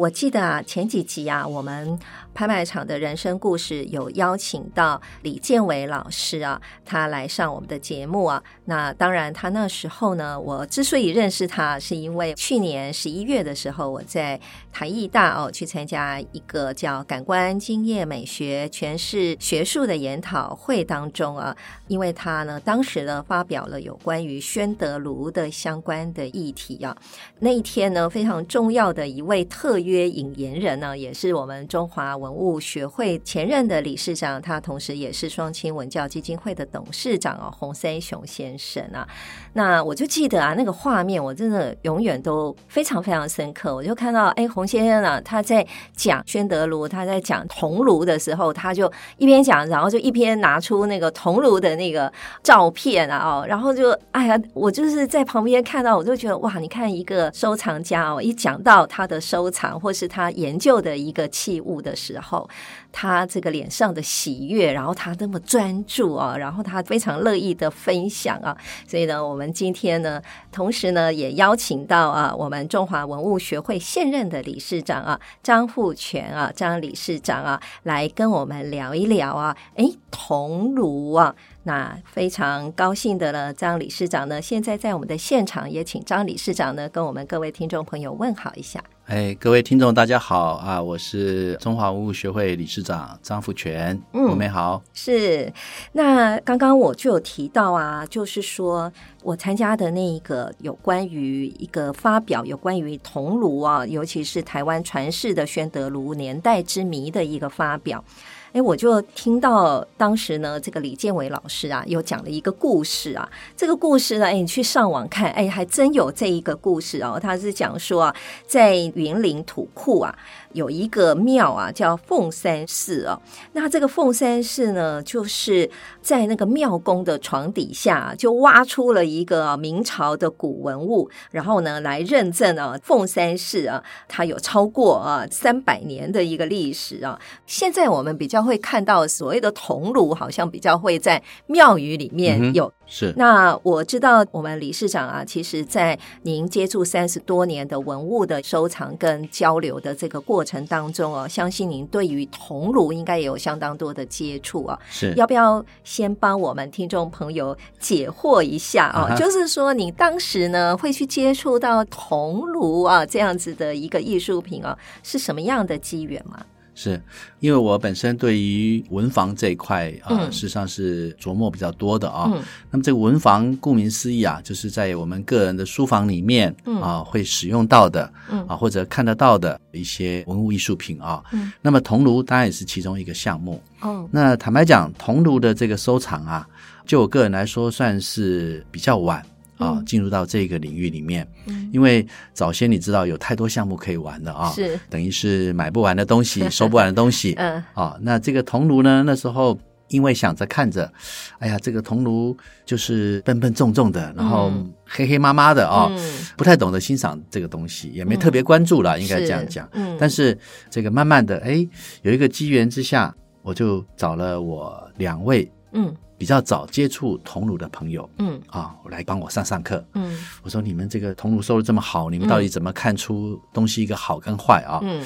我记得，前几集啊，我们拍卖场的人生故事有邀请到李建伟老师啊，他来上我们的节目啊。那当然，他那时候呢，我之所以认识他，是因为去年十一月的时候，我在台艺大哦去参加一个叫“感官经验美学诠释学术”的研讨会当中啊，因为他呢当时呢发表了有关于宣德炉的相关的议题啊。那一天呢，非常重要的一位特。约引言人呢，也是我们中华文物学会前任的理事长，他同时也是双亲文教基金会的董事长啊，洪森雄先生啊。那我就记得啊，那个画面我真的永远都非常非常深刻。我就看到，哎，洪先生啊，他在讲宣德炉，他在讲铜炉的时候，他就一边讲，然后就一边拿出那个铜炉的那个照片啊，哦，然后就哎呀，我就是在旁边看到，我就觉得哇，你看一个收藏家哦，一讲到他的收藏。或是他研究的一个器物的时候，他这个脸上的喜悦，然后他那么专注啊，然后他非常乐意的分享啊，所以呢，我们今天呢，同时呢，也邀请到啊，我们中华文物学会现任的理事长啊，张富全啊，张理事长啊，来跟我们聊一聊啊，哎，铜炉啊。那非常高兴的了，张理事长呢，现在在我们的现场，也请张理事长呢，跟我们各位听众朋友问好一下。哎，各位听众大家好啊，我是中华文物学会理事长张富全，嗯，我们好。是，那刚刚我就有提到啊，就是说我参加的那一个有关于一个发表有关于铜炉啊，尤其是台湾传世的宣德炉年代之谜的一个发表。哎，我就听到当时呢，这个李建伟老师啊，有讲了一个故事啊。这个故事呢，哎，你去上网看，哎，还真有这一个故事哦。他是讲说啊，在云林土库啊。有一个庙啊，叫凤山寺哦。那这个凤山寺呢，就是在那个庙宫的床底下，就挖出了一个明朝的古文物，然后呢，来认证啊，凤山寺啊，它有超过啊三百年的一个历史啊。现在我们比较会看到所谓的铜炉，好像比较会在庙宇里面有。嗯是，那我知道我们理事长啊，其实，在您接触三十多年的文物的收藏跟交流的这个过程当中哦，相信您对于铜炉应该也有相当多的接触啊。是，要不要先帮我们听众朋友解惑一下啊？Uh. 就是说，你当时呢会去接触到铜炉啊这样子的一个艺术品啊，是什么样的机缘吗？是因为我本身对于文房这一块啊，事实际上是琢磨比较多的啊。嗯、那么这个文房顾名思义啊，就是在我们个人的书房里面啊会使用到的啊或者看得到的一些文物艺术品啊。嗯、那么铜炉当然也是其中一个项目。哦，那坦白讲，铜炉的这个收藏啊，就我个人来说算是比较晚。啊，进入到这个领域里面，嗯，因为早先你知道有太多项目可以玩的啊，是。等于是买不完的东西，收不完的东西，嗯，啊，那这个铜炉呢，那时候因为想着看着，哎呀，这个铜炉就是笨笨重重的，然后黑黑麻麻的啊，嗯，不太懂得欣赏这个东西，也没特别关注了，嗯，应该这样讲，嗯，但是这个慢慢的，哎，有一个机缘之下，我就找了我两位，嗯。比较早接触铜炉的朋友，嗯。啊，我来帮我上上课，嗯，我说你们这个铜炉收的这么好，你们到底怎么看出东西一个好跟坏啊？嗯，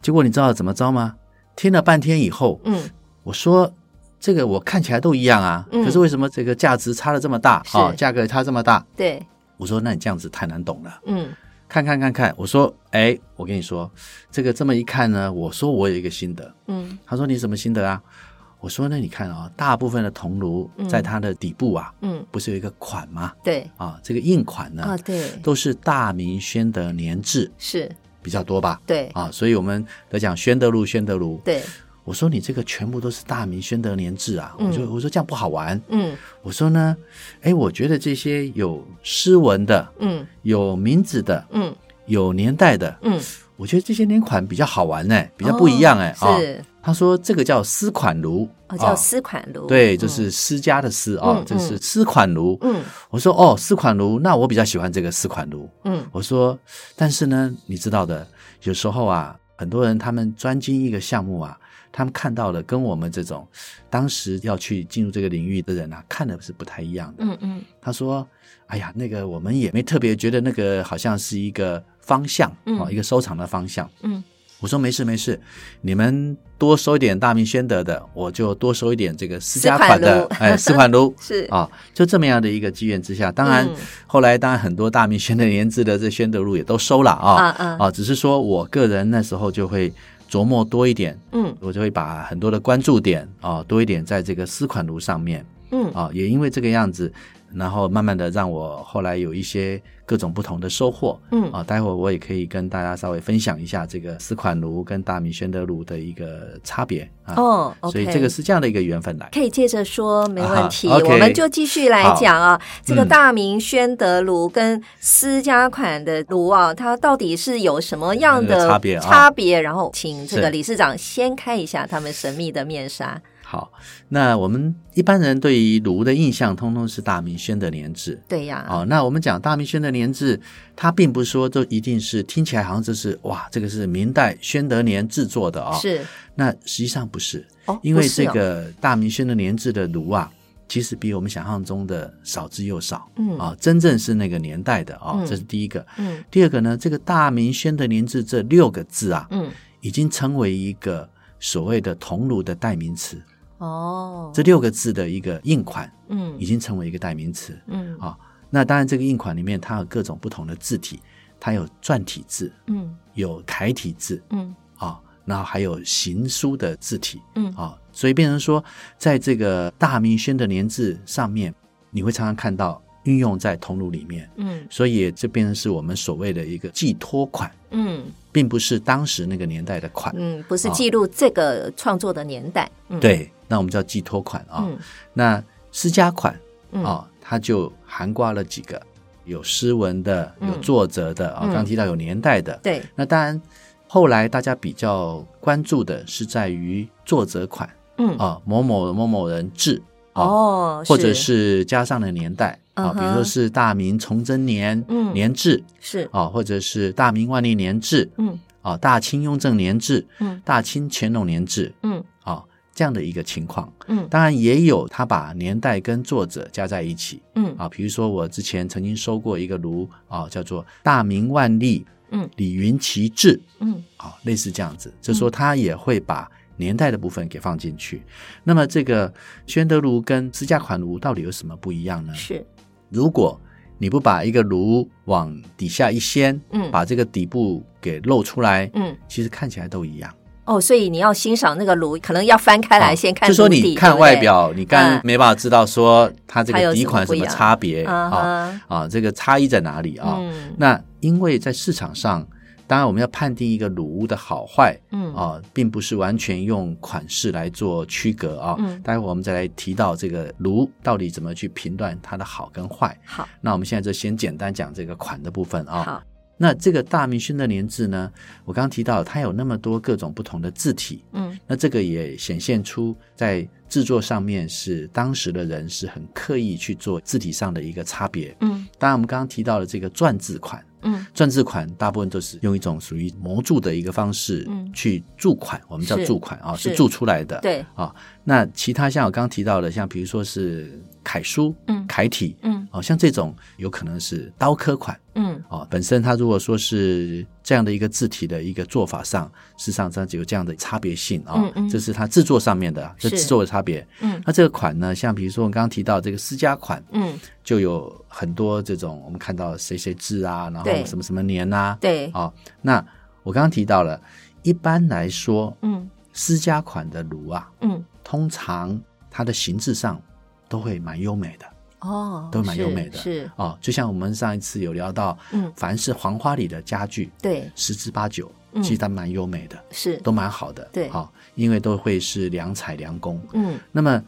结果你知道怎么着吗？听了半天以后，嗯，我说这个我看起来都一样啊，嗯，可是为什么这个价值差的这么大？啊？价格差这么大？对，我说那你这样子太难懂了，嗯，看看看看，我说哎，我跟你说这个这么一看呢，我说我有一个心得，嗯，他说你什么心得啊？我说呢，你看啊，大部分的铜炉在它的底部啊，嗯，不是有一个款吗？对，啊，这个印款呢，啊，对，都是大明宣德年制，是比较多吧？对，啊，所以我们在讲宣德炉，宣德炉。对，我说你这个全部都是大明宣德年制啊，我就我说这样不好玩。嗯，我说呢，哎，我觉得这些有诗文的，嗯，有名字的，嗯，有年代的，嗯，我觉得这些年款比较好玩呢，比较不一样哎。哦，是。他说这个叫丝款炉，哦，叫丝款炉。对，就是私家的私啊，这是丝款炉。嗯，我说哦，丝款炉，那我比较喜欢这个丝款炉。嗯，我说，但是呢，你知道的，有时候啊，很多人他们专精一个项目啊。他们看到的跟我们这种当时要去进入这个领域的人啊，看的是不太一样的。嗯嗯，他说：“哎呀，那个我们也没特别觉得那个好像是一个方向，嗯、哦，一个收藏的方向。”嗯，我说：“没事没事，你们多收一点大明宣德的，我就多收一点这个私家款的。哎，私款炉是。啊、哦，就这么样的一个机缘之下，当然、嗯、后来当然很多大明宣德年制的这宣德炉也都收了啊。啊、嗯嗯哦，只是说我个人那时候就会。”琢磨多一点，嗯，我就会把很多的关注点啊、哦、多一点在这个私款炉上面，嗯。啊、哦，也因为这个样子，然后慢慢的让我后来有一些。各种不同的收获，嗯啊，待会儿我也可以跟大家稍微分享一下这个丝款炉跟大明宣德炉的一个差别啊。哦，okay, 所以这个是这样的一个缘分来。可以接着说，没问题。啊 okay, 我们就继续来讲啊，这个大明宣德炉跟私家款的炉啊，嗯、它到底是有什么样的差别？差别，然后请这个理事长掀开一下他们神秘的面纱。好，那我们一般人对于炉的印象，通通是大明宣德年制。对呀，哦，那我们讲大明宣德年制，它并不是说都一定是听起来好像这是哇，这个是明代宣德年制作的啊、哦。是，那实际上不是，哦，因为这个大明宣德年制的炉啊，其实比我们想象中的少之又少。嗯啊、哦，真正是那个年代的啊、这是第一个。嗯，第二个呢，这个大明宣德年制这六个字啊，嗯，已经成为一个所谓的铜炉的代名词。哦，这六个字的一个印款，嗯，已经成为一个代名词，嗯。啊，那当然这个印款里面它有各种不同的字体，它有篆体字，嗯，有楷体字，嗯，啊，然后还有行书的字体，嗯，啊，所以变成说，在这个大明宣德年制上面，你会常常看到运用在铜炉里面，嗯，所以这变成是我们所谓的一个寄托款，嗯。并不是当时那个年代的款，嗯，不是记录这个创作的年代，哦嗯、对，那我们叫寄托款啊、哦嗯。那私家款啊、嗯。哦，它就涵盖了几个，有诗文的，有作者的啊。刚、嗯。哦、刚提到有年代的，对、嗯。那当然，后来大家比较关注的是在于作者款，嗯。啊、哦，某某某某人制。哦，或者是加上了年代啊、uh 比如说是大明崇祯年、嗯、年制是。啊，或者是大明万历年制，嗯。啊，大清雍正年制，嗯，大清乾隆年制，嗯。啊，这样的一个情况，嗯，当然也有他把年代跟作者加在一起，嗯。啊，比如说我之前曾经收过一个炉啊，叫做大明万历，嗯，李云奇制，嗯，啊，类似这样子，就说他也会把。年代的部分给放进去，那么这个宣德炉跟私家款炉到底有什么不一样呢？是，如果你不把一个炉往底下一掀，嗯，把这个底部给露出来，嗯，其实看起来都一样。哦，所以你要欣赏那个炉，可能要翻开来先看。就说你看外表，对对你刚刚没办法知道说它这个底款什什么差别啊啊啊，这个差异在哪里啊？嗯，那因为在市场上。当然，我们要判定一个炉的好坏，嗯啊，并不是完全用款式来做区隔啊。嗯，待会儿我们再来提到这个炉到底怎么去评断它的好跟坏。好，那我们现在就先简单讲这个款的部分啊。好，那这个大明宣德年制呢，我刚刚提到它有那么多各种不同的字体，嗯，那这个也显现出在制作上面是当时的人是很刻意去做字体上的一个差别。嗯，当然我们刚刚提到的这个篆字款。嗯，篆字款大部分都是用一种属于模铸的一个方式去铸款，嗯、我们叫铸款啊，是铸出来的。对。啊，那其他像我刚刚提到的，像比如说是楷书、嗯，楷体，嗯，哦，像这种有可能是刀刻款，嗯，哦，本身它如果说是这样的一个字体的一个做法上，事实上它就有这样的差别性啊、哦嗯嗯，这是它制作上面的，这制作的差别。嗯，那这个款呢，像比如说我刚刚提到这个私家款，嗯。就有很多这种，我们看到谁谁字啊，然后什么什么年呐、啊，对，啊、哦，那我刚刚提到了，一般来说，嗯，私家款的炉啊，嗯，通常它的形制上都会蛮优美的，哦，都蛮优美的，是，哦，就像我们上一次有聊到，嗯，凡是黄花里的家具，对，十之八九，嗯、其实它蛮优美的，是，都蛮好的，对，好、哦，因为都会是良材良工，嗯，那么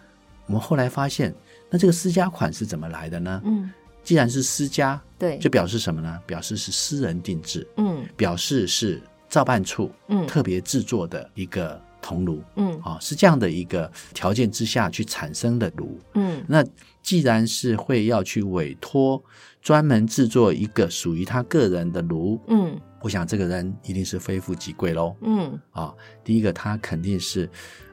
我们后来发现，那这个私家款是怎么来的呢？嗯。既然是私家，对，就表示什么呢？表示是私人定制，嗯，表示是照办处嗯。特别制作的一个铜炉，嗯。啊，是这样的一个条件之下去产生的炉。嗯。那既然是会要去委托专门制作一个属于他个人的炉，嗯。我想这个人一定是非富即贵喽。嗯。啊，第一个他肯定是，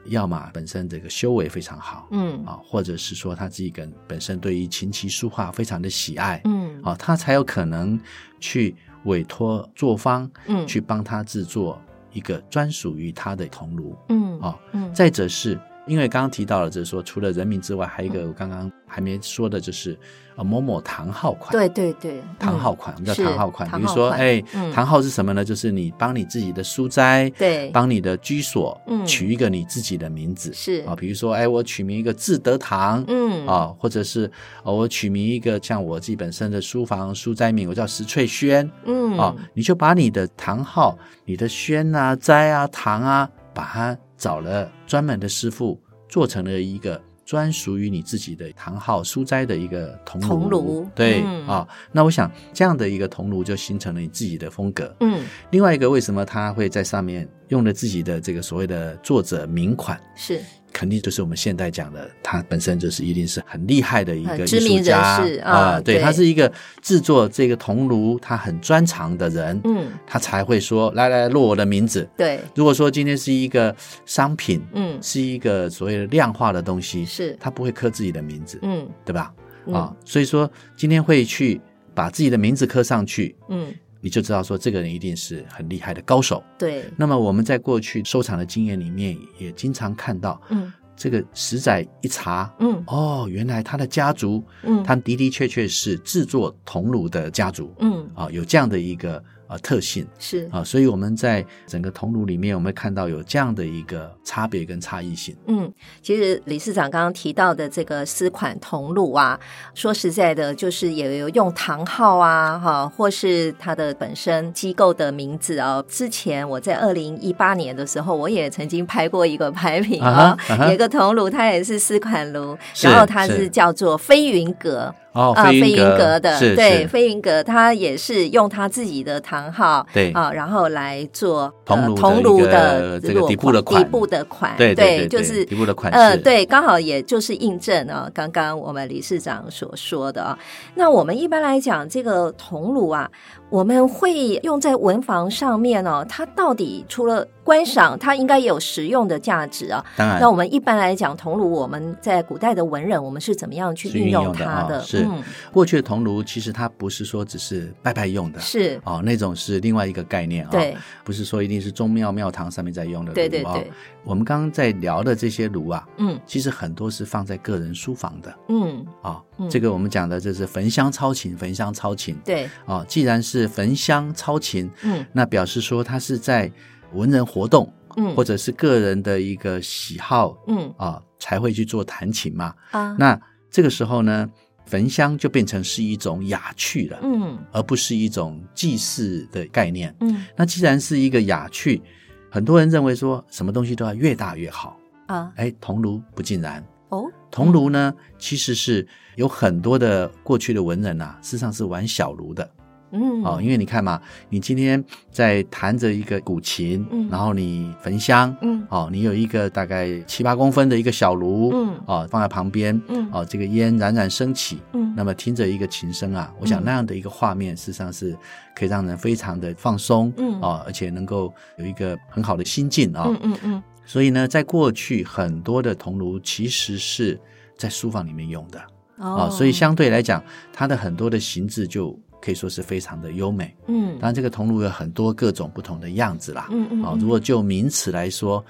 要么本身这个修为非常好，嗯。啊，或者是说他自己跟本身对于琴棋书画非常的喜爱，嗯。啊，他才有可能去委托作坊，嗯。去帮他制作一个专属于他的铜炉，嗯啊，嗯。再者是因为刚刚提到了，就是说除了人名之外，还有一个我刚刚还没说的，就是呃某某堂号款，对对对，堂号款，我们叫是堂号款，比如说，款哎嗯，堂号是什么呢？就是你帮你自己的书斋，对帮你的居所，嗯。取一个你自己的名字，是。啊，比如说，哎，我取名一个智德堂，嗯。啊，或者是呃我取名一个像我自己本身的书房书斋名，我叫石翠轩，嗯。啊，你就把你的堂号、你的轩啊、斋啊、堂啊，把它找了专门的师傅，做成了一个专属于你自己的唐号书斋的一个铜炉。铜炉对、嗯啊，那我想这样的一个铜炉就形成了你自己的风格。嗯另外一个，为什么他会在上面用了自己的这个所谓的作者名款？是肯定就是我们现代讲的，他本身就是一定是很厉害的一个艺很知名术家人士啊啊，对对。他是一个制作这个铜炉他很专长的人，嗯。他才会说来来落我的名字。对。如果说今天是一个商品，嗯。是一个所谓的量化的东西，是。他不会刻自己的名字，嗯。对吧？嗯。啊，所以说今天会去把自己的名字刻上去，嗯你就知道说这个人一定是很厉害的高手。对。那么我们在过去收藏的经验里面，也经常看到，嗯这个石仔一查，嗯。哦，原来他的家族，嗯。他的的确确是制作铜炉的家族，嗯。啊，有这样的一个呃特性是啊，所以我们在整个铜炉里面，我们会看到有这样的一个差别跟差异性。嗯，其实理事长刚刚提到的这个丝款铜炉啊，说实在的，就是也有用唐号啊，哈，或是它的本身机构的名字啊。之前我在二零一八年的时候，我也曾经拍过一个拍品啊啊啊有一个铜炉，它也是丝款炉，然后它是是叫做飞云阁。哦，啊，飞云阁阁的，是对，飞云阁，他也是用他自己的堂号，对啊，然后来做铜炉的铜炉的这个底部的款底部的款，对就是底部的款呃，式对，刚好也就是印证啊，刚刚我们理事长所说的啊。那我们一般来讲，这个铜炉啊，我们会用在文房上面哦，它到底除了观赏，它应该也有实用的价值啊。当然。那我们一般来讲，铜炉我们在古代的文人，我们是怎么样去运用它的？嗯，过去的铜炉其实它不是说只是拜拜用的，是。哦，那种是另外一个概念啊、对。不是说一定是宗庙庙堂上面在用的对对对。我们刚刚在聊的这些炉啊，嗯。其实很多是放在个人书房的嗯，啊、嗯。这个我们讲的就是焚香操琴，焚香操琴。对，哦、既然是焚香操琴，嗯。那表示说它是在文人活动，嗯，或者是个人的一个喜好嗯啊、才会去做弹琴嘛。啊，那这个时候呢，焚香就变成是一种雅趣了，嗯而不是一种祭祀的概念。嗯那既然是一个雅趣，很多人认为说什么东西都要越大越好。啊哎，铜炉不尽然，哦，铜炉呢其实是有很多的过去的文人啊，事实上是玩小炉的。嗯。哦，因为你看嘛，你今天在弹着一个古琴，嗯。然后你焚香，嗯。哦，你有一个大概七八公分的一个小炉，嗯。哦，放在旁边，嗯。哦，这个烟冉冉升起，嗯。那么听着一个琴声啊，我想那样的一个画面，事实上是可以让人非常的放松，嗯。哦，而且能够有一个很好的心境啊、嗯嗯嗯。所以呢，在过去很多的铜炉其实是在书房里面用的啊、哦，所以相对来讲，它的很多的形制就可以说是非常的优美。嗯。当然，这个铜炉有很多各种不同的样子啦。嗯嗯啊、如果就名词来说，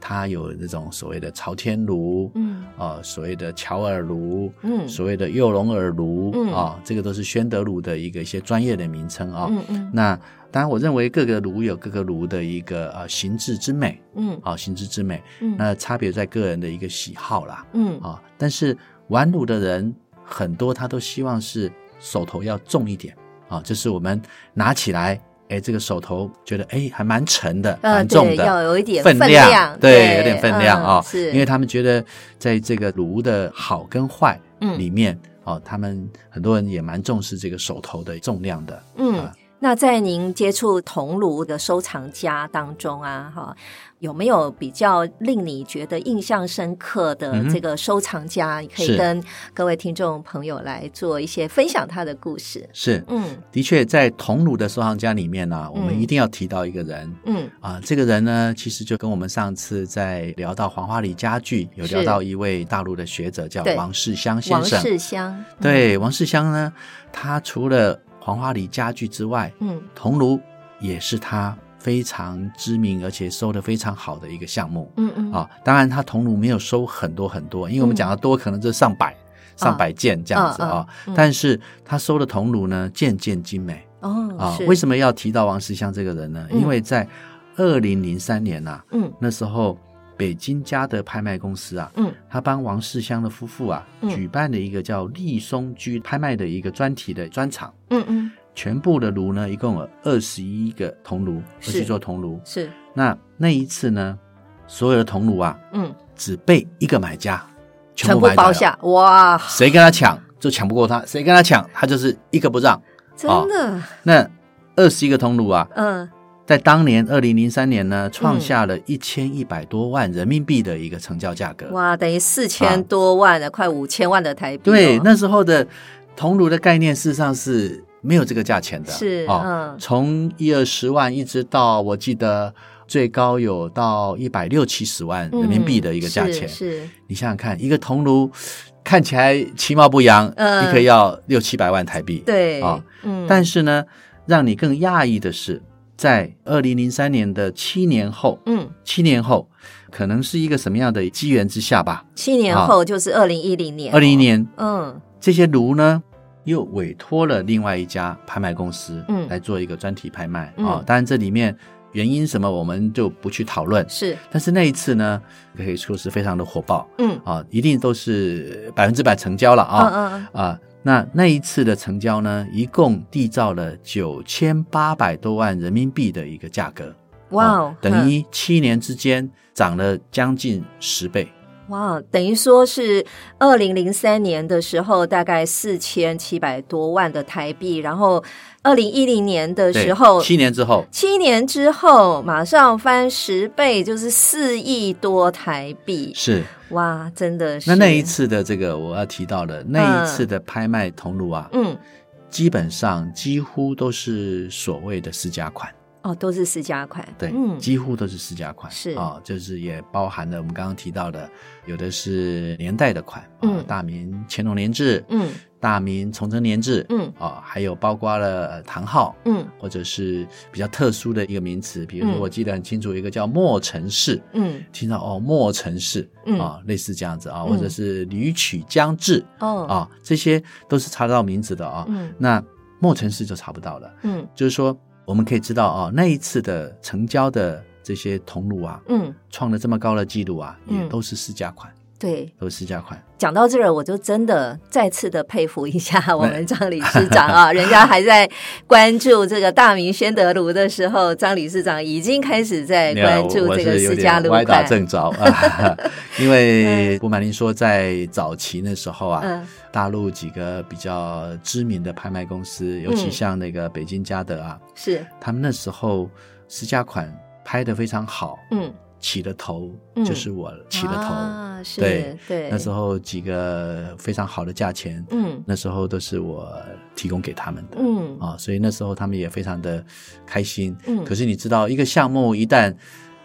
它有那种所谓的朝天炉，嗯。啊、所谓的乔耳炉，嗯。所谓的右龙耳炉，嗯。啊、这个都是宣德炉的一个一些专业的名称啊、嗯嗯。那当然，我认为各个炉有各个炉的一个呃形制之美，嗯。啊、形制之美，嗯。那差别在个人的一个喜好啦，嗯。啊、但是玩炉的人很多，他都希望是手头要重一点啊，就是我们拿起来，哎，这个手头觉得哎还蛮沉的，蛮重的，要有一点分分量对，有点分量嗯啊、是因为他们觉得在这个炉的好跟坏嗯里面，哦，他们很多人也蛮重视这个手头的重量的，嗯啊。那在您接触铜炉的收藏家当中啊，哈，有没有比较令你觉得印象深刻的这个收藏家？你可以跟各位听众朋友来做一些分享他的故事。是，嗯，的确，在铜炉的收藏家里面呢、啊，我们一定要提到一个人，嗯。啊，这个人呢，其实就跟我们上次在聊到黄花梨家具，有聊到一位大陆的学者叫王世襄先生。王世襄，对，王世襄呢，他除了黄花梨家具之外，嗯，铜炉也是他非常知名而且收的非常好的一个项目，嗯嗯，啊，当然他铜炉没有收很多很多，因为我们讲的多可能就上百、嗯、上百件这样子啊，嗯、但是他收的铜炉呢，件件精美哦，啊，为什么要提到王石香这个人呢？嗯、因为在二零零三年呐、啊，嗯，那时候北京嘉德拍卖公司啊，嗯，他帮王世襄的夫妇啊，嗯、举办了一个叫立松居拍卖的一个专题的专场，嗯嗯。全部的炉呢，一共有二十一个铜炉，二十座铜炉。是。那那一次呢，所有的铜炉啊，嗯，只被一个买家全部，买全部包下。哇！谁跟他抢就抢不过他，谁跟他抢他就是一个不让。真的？哦、那二十一个铜炉啊，嗯，在当年二零零三年呢，创下了一千一百多万人民币的一个成交价格。哇，等于四千多万的，啊、快五千万的台币，哦。对，那时候的铜炉的概念事实上是。没有这个价钱的，是啊，哦、从一二十万一直到我记得最高有到一百六七十万人民币的一个价钱。嗯、是，是你想想看，一个铜炉看起来其貌不扬，嗯、一个要六七百万台币。对啊，哦嗯、但是呢，让你更讶异的是，在二零零三年的七年后，嗯，七年后可能是一个什么样的机缘之下吧？七年后就是二零一零年，二零一零年，嗯，这些炉呢？又委托了另外一家拍卖公司，嗯，来做一个专题拍卖啊、嗯哦。当然，这里面原因什么我们就不去讨论。是，但是那一次呢，可以说是非常的火爆，嗯啊、哦，一定都是百分之百成交了啊、哦、嗯嗯啊。那那一次的成交呢，一共缔造了九千八百多万人民币的一个价格。哇哦，哦，等于七年之间涨了将近十倍。哇，等于说是二零零三年的时候，大概四千七百多万的台币，然后二零一零年的时候，七年之后，七年之后马上翻十倍，就是四亿多台币。是哇，真的是。那那一次的这个我要提到的那一次的拍卖铜炉啊，嗯，基本上几乎都是所谓的私家款。哦，都是私家款，对，嗯，几乎都是私家款，是。啊、哦，就是也包含了我们刚刚提到的，有的是年代的款，嗯，大明乾隆年制，嗯，大明崇祯年制，嗯，啊、哦，还有包括了唐号，嗯，或者是比较特殊的一个名词，比如说我记得很清楚，一个叫莫成式，嗯，听到哦，莫成式，嗯，啊，类似这样子啊，或者是吕曲江制，哦，啊，这些都是查得到名字的啊，嗯，那莫成式就查不到了，嗯，就是说。我们可以知道啊，那一次的成交的这些铜炉啊，嗯，创了这么高的记录啊，也都是私家款。对，都是私家款。讲到这儿，我就真的再次的佩服一下 我们张理事长啊！人家还在关注这个大明宣德炉的时候，张理事长已经开始在关注这个私家炉。歪打正着啊！因为不瞒您说，在早期那时候啊，嗯、大陆几个比较知名的拍卖公司，尤其像那个北京嘉德啊，是他们那时候私家款拍的非常好。嗯。起的头就是我起的头，对对，那时候几个非常好的价钱，嗯，那时候都是我提供给他们的，嗯。啊，所以那时候他们也非常的开心，嗯，可是你知道，一个项目一旦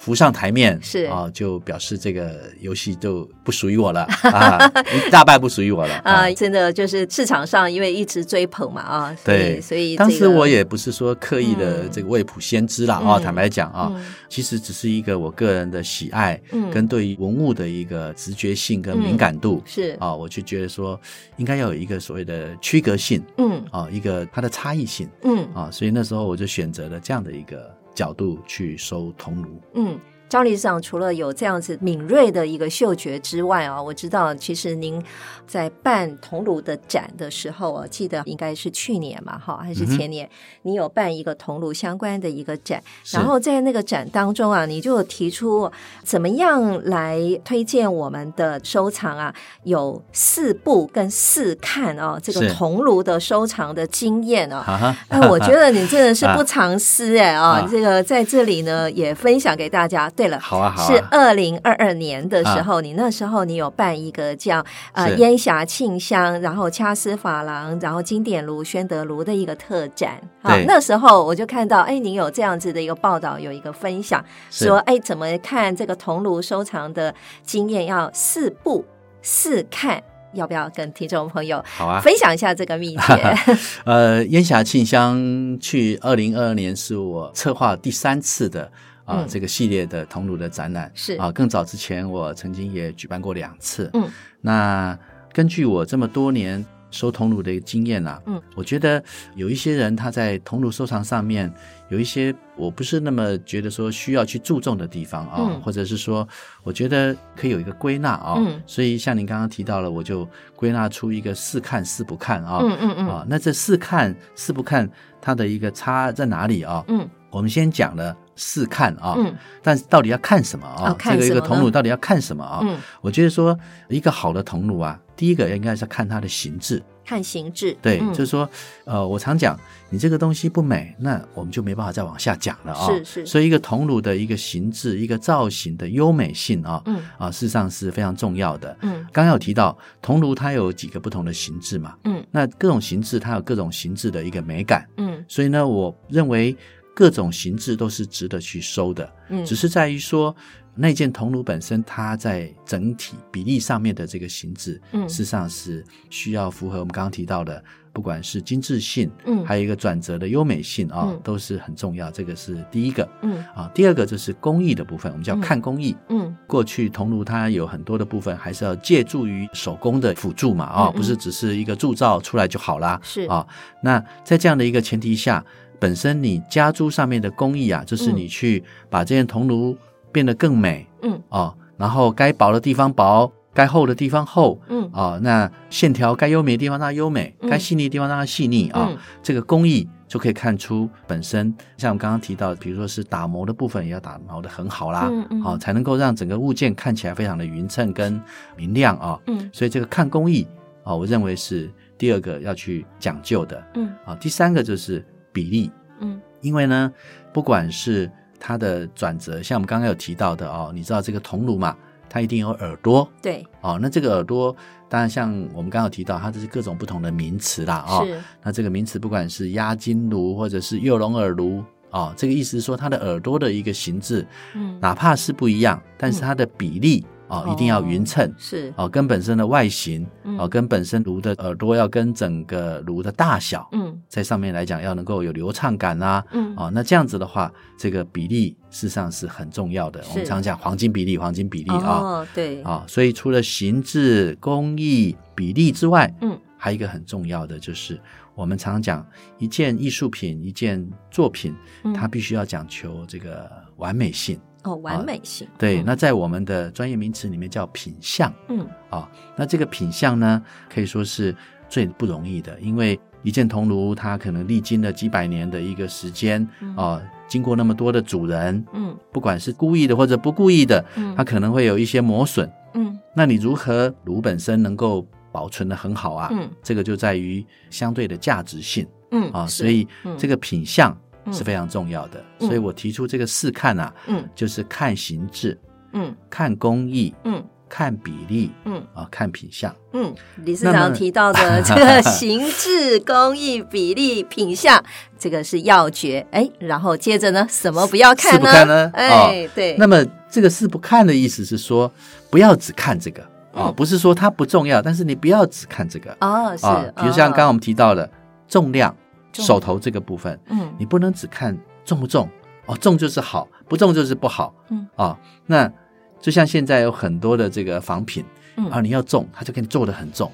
浮上台面是。啊，就表示这个游戏就不属于我了 啊，一大半不属于我了啊！真的就是市场上因为一直追捧嘛啊，对，所以当时我也不是说刻意的这个未卜先知啦啊，坦白讲啊，其实只是一个我个人的喜爱，嗯。跟对于文物的一个直觉性跟敏感度是。啊，我就觉得说应该要有一个所谓的区隔性，嗯。啊，一个它的差异性，嗯。啊，所以那时候我就选择了这样的一个。角度去收铜炉，嗯，张理事长除了有这样子敏锐的一个嗅觉之外啊，我知道其实您在办桐庐的展的时候，我记得应该是去年嘛，哈，还是前年，嗯、你有办一个桐庐相关的一个展，然后在那个展当中啊，你就提出怎么样来推荐我们的收藏啊，有四步跟四看啊，这个桐庐的收藏的经验啊，哎，我觉得你真的是 不藏私哎啊，啊，这个在这里呢也分享给大家。对了，好啊，好啊，是二零二二年的时候，啊，你那时候你有办一个叫呃烟霞沁香，然后掐丝珐琅，然后经典炉、宣德炉的一个特展。好，那时候我就看到，哎，你有这样子的一个报道，有一个分享，说，哎，怎么看这个铜炉收藏的经验，要四步四看，要不要跟听众朋友好啊分享一下这个秘诀？啊、呃，烟霞沁香去二零二二年是我策划第三次的。啊、呃，这个系列的铜炉的展览是啊，更早之前我曾经也举办过两次。嗯，那根据我这么多年收铜炉的经验啊，嗯，我觉得有一些人他在铜炉收藏上面有一些我不是那么觉得说需要去注重的地方啊，嗯、或者是说我觉得可以有一个归纳啊，嗯，所以像您刚刚提到了，我就归纳出一个四看四不看啊，嗯嗯嗯，啊，那这四看四不看它的一个差在哪里啊？嗯，我们先讲了。四看啊，嗯，但是到底要看什么啊？哦、这个一个铜炉到底要看什么啊？嗯，我觉得说一个好的铜炉啊，第一个应该是看它的形制，看形制，对，嗯、就是说，呃，我常讲，你这个东西不美，那我们就没办法再往下讲了啊。是是，所以一个铜炉的一个形制、一个造型的优美性啊，嗯啊，事实上是非常重要的。嗯，刚刚有提到铜炉它有几个不同的形制嘛，嗯，那各种形制它有各种形制的一个美感，嗯，所以呢，我认为。各种形制都是值得去收的，嗯，只是在于说那件铜炉本身，它在整体比例上面的这个形制，嗯，事实上是需要符合我们刚刚提到的，不管是精致性，嗯，还有一个转折的优美性啊，嗯，都是很重要。这个是第一个，嗯，啊，第二个就是工艺的部分，我们叫看工艺，嗯，过去铜炉它有很多的部分还是要借助于手工的辅助嘛，啊，不是只是一个铸造出来就好啦，是。啊，那在这样的一个前提下。本身你加诸上面的工艺啊，就是你去把这件铜炉变得更美，嗯，哦，然后该薄的地方薄，该厚的地方厚，嗯，哦，那线条该优美的地方让它优美，该细腻的地方让它细腻啊，这个工艺就可以看出本身，像我们刚刚提到，比如说是打磨的部分，也要打磨的很好啦，嗯，好，才能够让整个物件看起来非常的匀称跟明亮啊，嗯，所以这个看工艺啊，我认为是第二个要去讲究的，嗯，啊，第三个就是。比例，嗯，因为呢，不管是它的转折，像我们刚刚有提到的哦，你知道这个铜炉嘛，它一定有耳朵，对，哦，那这个耳朵，当然像我们刚刚有提到，它这是各种不同的名词啦，哦，那这个名词不管是压金炉或者是诱龙耳炉，哦，这个意思是说它的耳朵的一个形制，嗯，哪怕是不一样，但是它的比例。嗯哦，一定要匀称，是。哦，跟本身的外形，哦，跟本身炉的耳朵要跟整个炉的大小，嗯，在上面来讲要能够有流畅感啊，嗯，哦，那这样子的话，这个比例事实上是很重要的。我们常讲黄金比例，黄金比例啊，哦，对，啊，所以除了形制、工艺、比例之外，嗯，还有一个很重要的就是我们常讲一件艺术品、一件作品，它必须要讲求这个完美性。哦，完美性、啊、对，那在我们的专业名词里面叫品相，嗯，啊，那这个品相呢，可以说是最不容易的，因为一件铜炉它可能历经了几百年的一个时间，嗯、啊，经过那么多的主人，嗯，不管是故意的或者不故意的，嗯，它可能会有一些磨损，嗯，那你如何炉本身能够保存的很好啊？嗯，这个就在于相对的价值性，嗯，啊，所以这个品相。是非常重要的，嗯，所以我提出这个四看啊，嗯，就是看形制，嗯，看工艺，嗯，看比例，嗯，啊，看品相，嗯，理事长提到的 这个形制、工艺、比例、品相，这个是要诀，哎，然后接着呢，什么不要看呢？不看呢？哎，哦，对，那么这个四不看的意思是说，不要只看这个啊，哦，不是说它不重要，但是你不要只看这个哦，是，哦，比如像刚刚我们提到的重量。手头这个部分，嗯，你不能只看重不重哦，重就是好，不重就是不好，嗯。啊、哦，那就像现在有很多的这个仿品，嗯。啊，你要重，他就给你做的很重，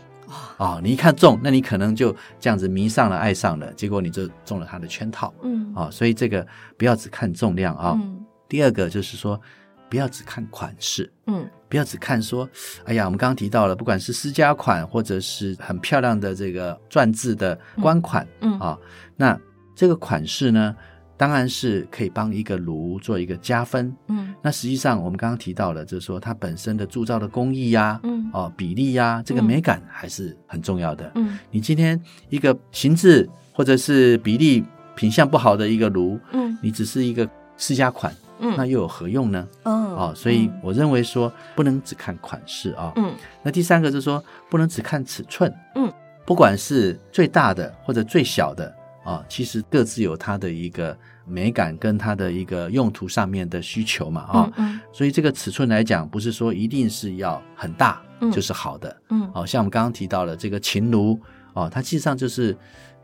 啊、哦，你一看重，那你可能就这样子迷上了，爱上了，结果你就中了他的圈套，嗯。啊、哦，所以这个不要只看重量啊、哦嗯。第二个就是说，不要只看款式，嗯，不要只看说，哎呀，我们刚刚提到了，不管是私家款或者是很漂亮的这个篆字的官款，嗯，嗯啊，那这个款式呢，当然是可以帮一个炉做一个加分，嗯，那实际上我们刚刚提到了，就是说它本身的铸造的工艺呀，嗯，哦，比例呀，这个美感还是很重要的，嗯，你今天一个形制或者是比例品相不好的一个炉，嗯，你只是一个私家款。嗯，那又有何用呢？哦，哦，所以我认为说不能只看款式啊。嗯，那第三个就是说不能只看尺寸。嗯，不管是最大的或者最小的啊，其实各自有它的一个美感跟它的一个用途上面的需求嘛啊。嗯，嗯，所以这个尺寸来讲，不是说一定是要很大就是好的。嗯，哦，像我们刚刚提到了这个琴炉哦，它实际上就是。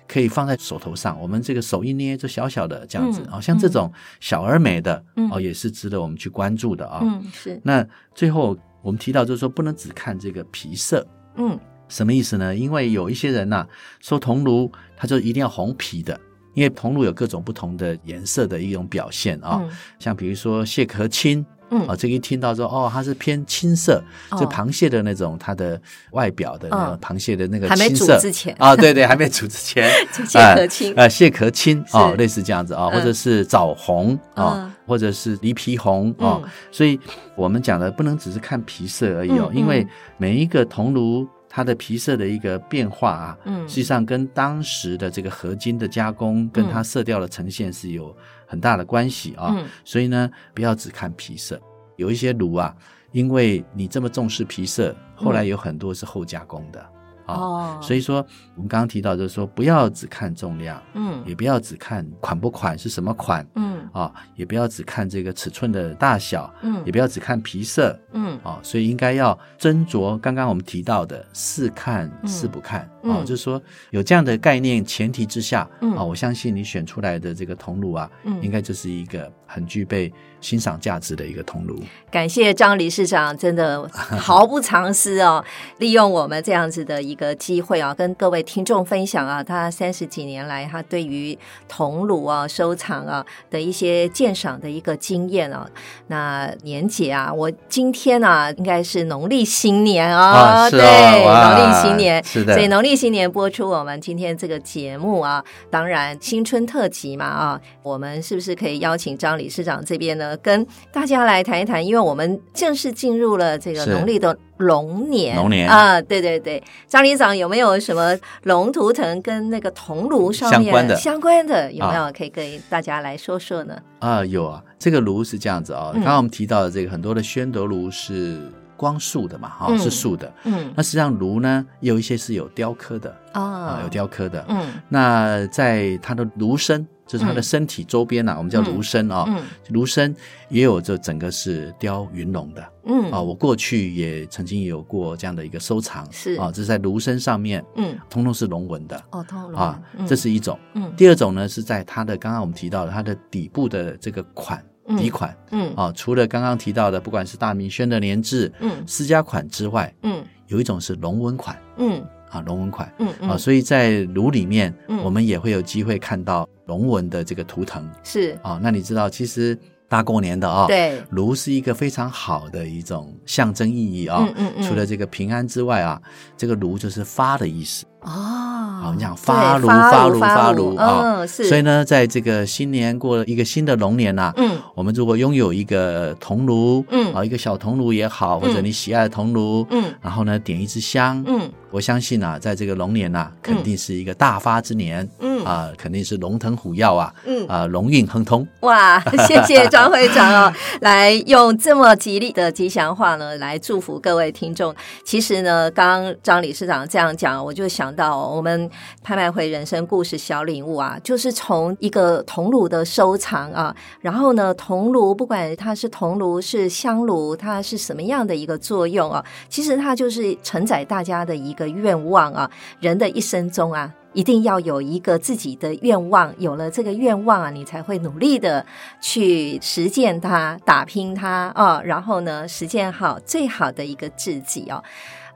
可以放在手头上，我们这个手一捏就小小的这样子啊、嗯哦，像这种小而美的、嗯、哦，也是值得我们去关注的啊、哦。嗯，是。那最后我们提到就是说，不能只看这个皮色。嗯，什么意思呢？因为有一些人呐、啊，说铜炉他就一定要红皮的，因为铜炉有各种不同的颜色的一种表现啊、哦嗯。像比如说蟹壳青。嗯，啊，这个一听到说，哦，它是偏青色，就螃蟹的那种，它的外表的那个螃蟹的那个青色，还没煮之前。啊，对对，还没煮之前，蟹壳青，呃，蟹壳青啊，类似这样子啊，或者是枣红啊，或者是梨皮红啊，所以我们讲的不能只是看皮色而已哦，因为每一个铜炉它的皮色的一个变化啊，嗯，实际上跟当时的这个合金的加工跟它色调的呈现是有。很大的关系啊，嗯，所以呢，不要只看皮色。有一些炉啊，因为你这么重视皮色，后来有很多是后加工的。哦，所以说我们刚刚提到就是说，不要只看重量，嗯，也不要只看款不款是什么款，嗯，啊，也不要只看这个尺寸的大小，嗯，也不要只看皮色，嗯，啊，所以应该要斟酌刚刚我们提到的试看试不看，啊，就是说有这样的概念前提之下，啊，我相信你选出来的这个铜炉啊，嗯，应该就是一个很具备欣赏价值的一个铜炉。感谢张理事长，真的毫不藏私哦，利用我们这样子的一。一个机会啊，跟各位听众分享啊，他三十几年来他对于铜炉啊收藏啊的一些鉴赏的一个经验啊。那年节啊，我今天啊应该是农历新年啊，啊哦、对，农历新年是的，所以农历新年播出我们今天这个节目啊，当然新春特辑嘛啊，我们是不是可以邀请张理事长这边呢，跟大家来谈一谈？因为我们正式进入了这个农历的。龙年，龙年啊，对对对，张理长有没有什么龙图腾跟那个铜炉上面相关的？相关的有没有？可以跟大家来说说呢？啊，有啊，这个炉是这样子啊、哦，刚刚我们提到的这个很多的宣德炉是光素的嘛，哈、嗯，是素的，嗯，那实际上炉呢有一些是有雕刻的、哦、啊，有雕刻的，嗯，那在它的炉身。就是它的身体周边呐、啊嗯，我们叫炉身啊，炉、嗯、身也有这整个是雕云龙的，嗯。啊，我过去也曾经有过这样的一个收藏，是。啊，这是在炉身上面，嗯，通通是龙纹的，哦，通龙啊、嗯，这是一种，嗯，第二种呢是在它的刚刚我们提到的它的底部的这个款底款，嗯。啊，除了刚刚提到的不管是大明宣德年制，嗯，私家款之外，嗯，有一种是龙纹款，嗯。啊，龙纹款，嗯嗯，啊，所以在炉里面，嗯，我们也会有机会看到龙纹的这个图腾，是。啊，那你知道，其实大过年的啊，对，炉是一个非常好的一种象征意义啊，嗯嗯嗯，除了这个平安之外啊，这个炉就是发的意思。哦，好，你讲发炉发炉发炉啊，是。所以呢，在这个新年过了一个新的龙年呐，嗯，我们如果拥有一个铜炉，嗯，啊，一个小铜炉也好，或者你喜爱的铜炉，嗯，然后呢，点一支香，嗯，我相信啊，在这个龙年呐，肯定是一个大发之年，嗯，啊，肯定是龙腾虎跃啊，嗯，啊，龙运亨通。哇，谢谢 张会长哦，来用这么吉利的吉祥话呢，来祝福各位听众。其实呢，刚刚张理事长这样讲，我就想。到我们拍卖会人生故事小礼物啊，就是从一个铜炉的收藏啊，然后呢，铜炉不管它是铜炉是香炉，它是什么样的一个作用啊，其实它就是承载大家的一个愿望啊。人的一生中啊，一定要有一个自己的愿望，有了这个愿望啊，你才会努力的去实践它，打拼它啊，然后呢，实践好最好的一个自己哦。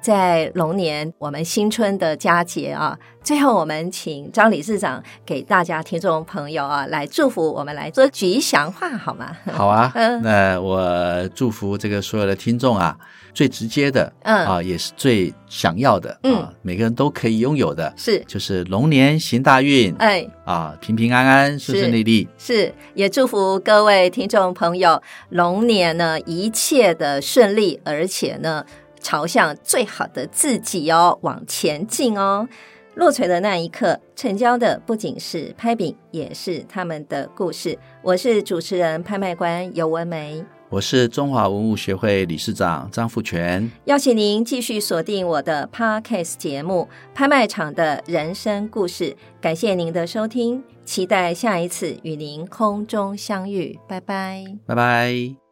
在龙年我们新春的佳节啊，最后我们请张理事长给大家听众朋友啊来祝福，我们来说吉祥话好吗？好啊，那我祝福这个所有的听众啊，最直接的，嗯。啊，也是最想要的，嗯，每个人都可以拥有的，是。就是龙年行大运，哎。啊，平平安安，顺顺利利，是。也祝福各位听众朋友龙年呢一切的顺利，而且呢。朝向最好的自己哦，往前进哦。落锤的那一刻，成交的不仅是拍饼，也是他们的故事。我是主持人、拍卖官尤文梅，我是中华文物学会理事长张富全。邀请您继续锁定我的 Podcast 节目《拍卖场的人生故事》。感谢您的收听，期待下一次与您空中相遇。拜拜，拜拜。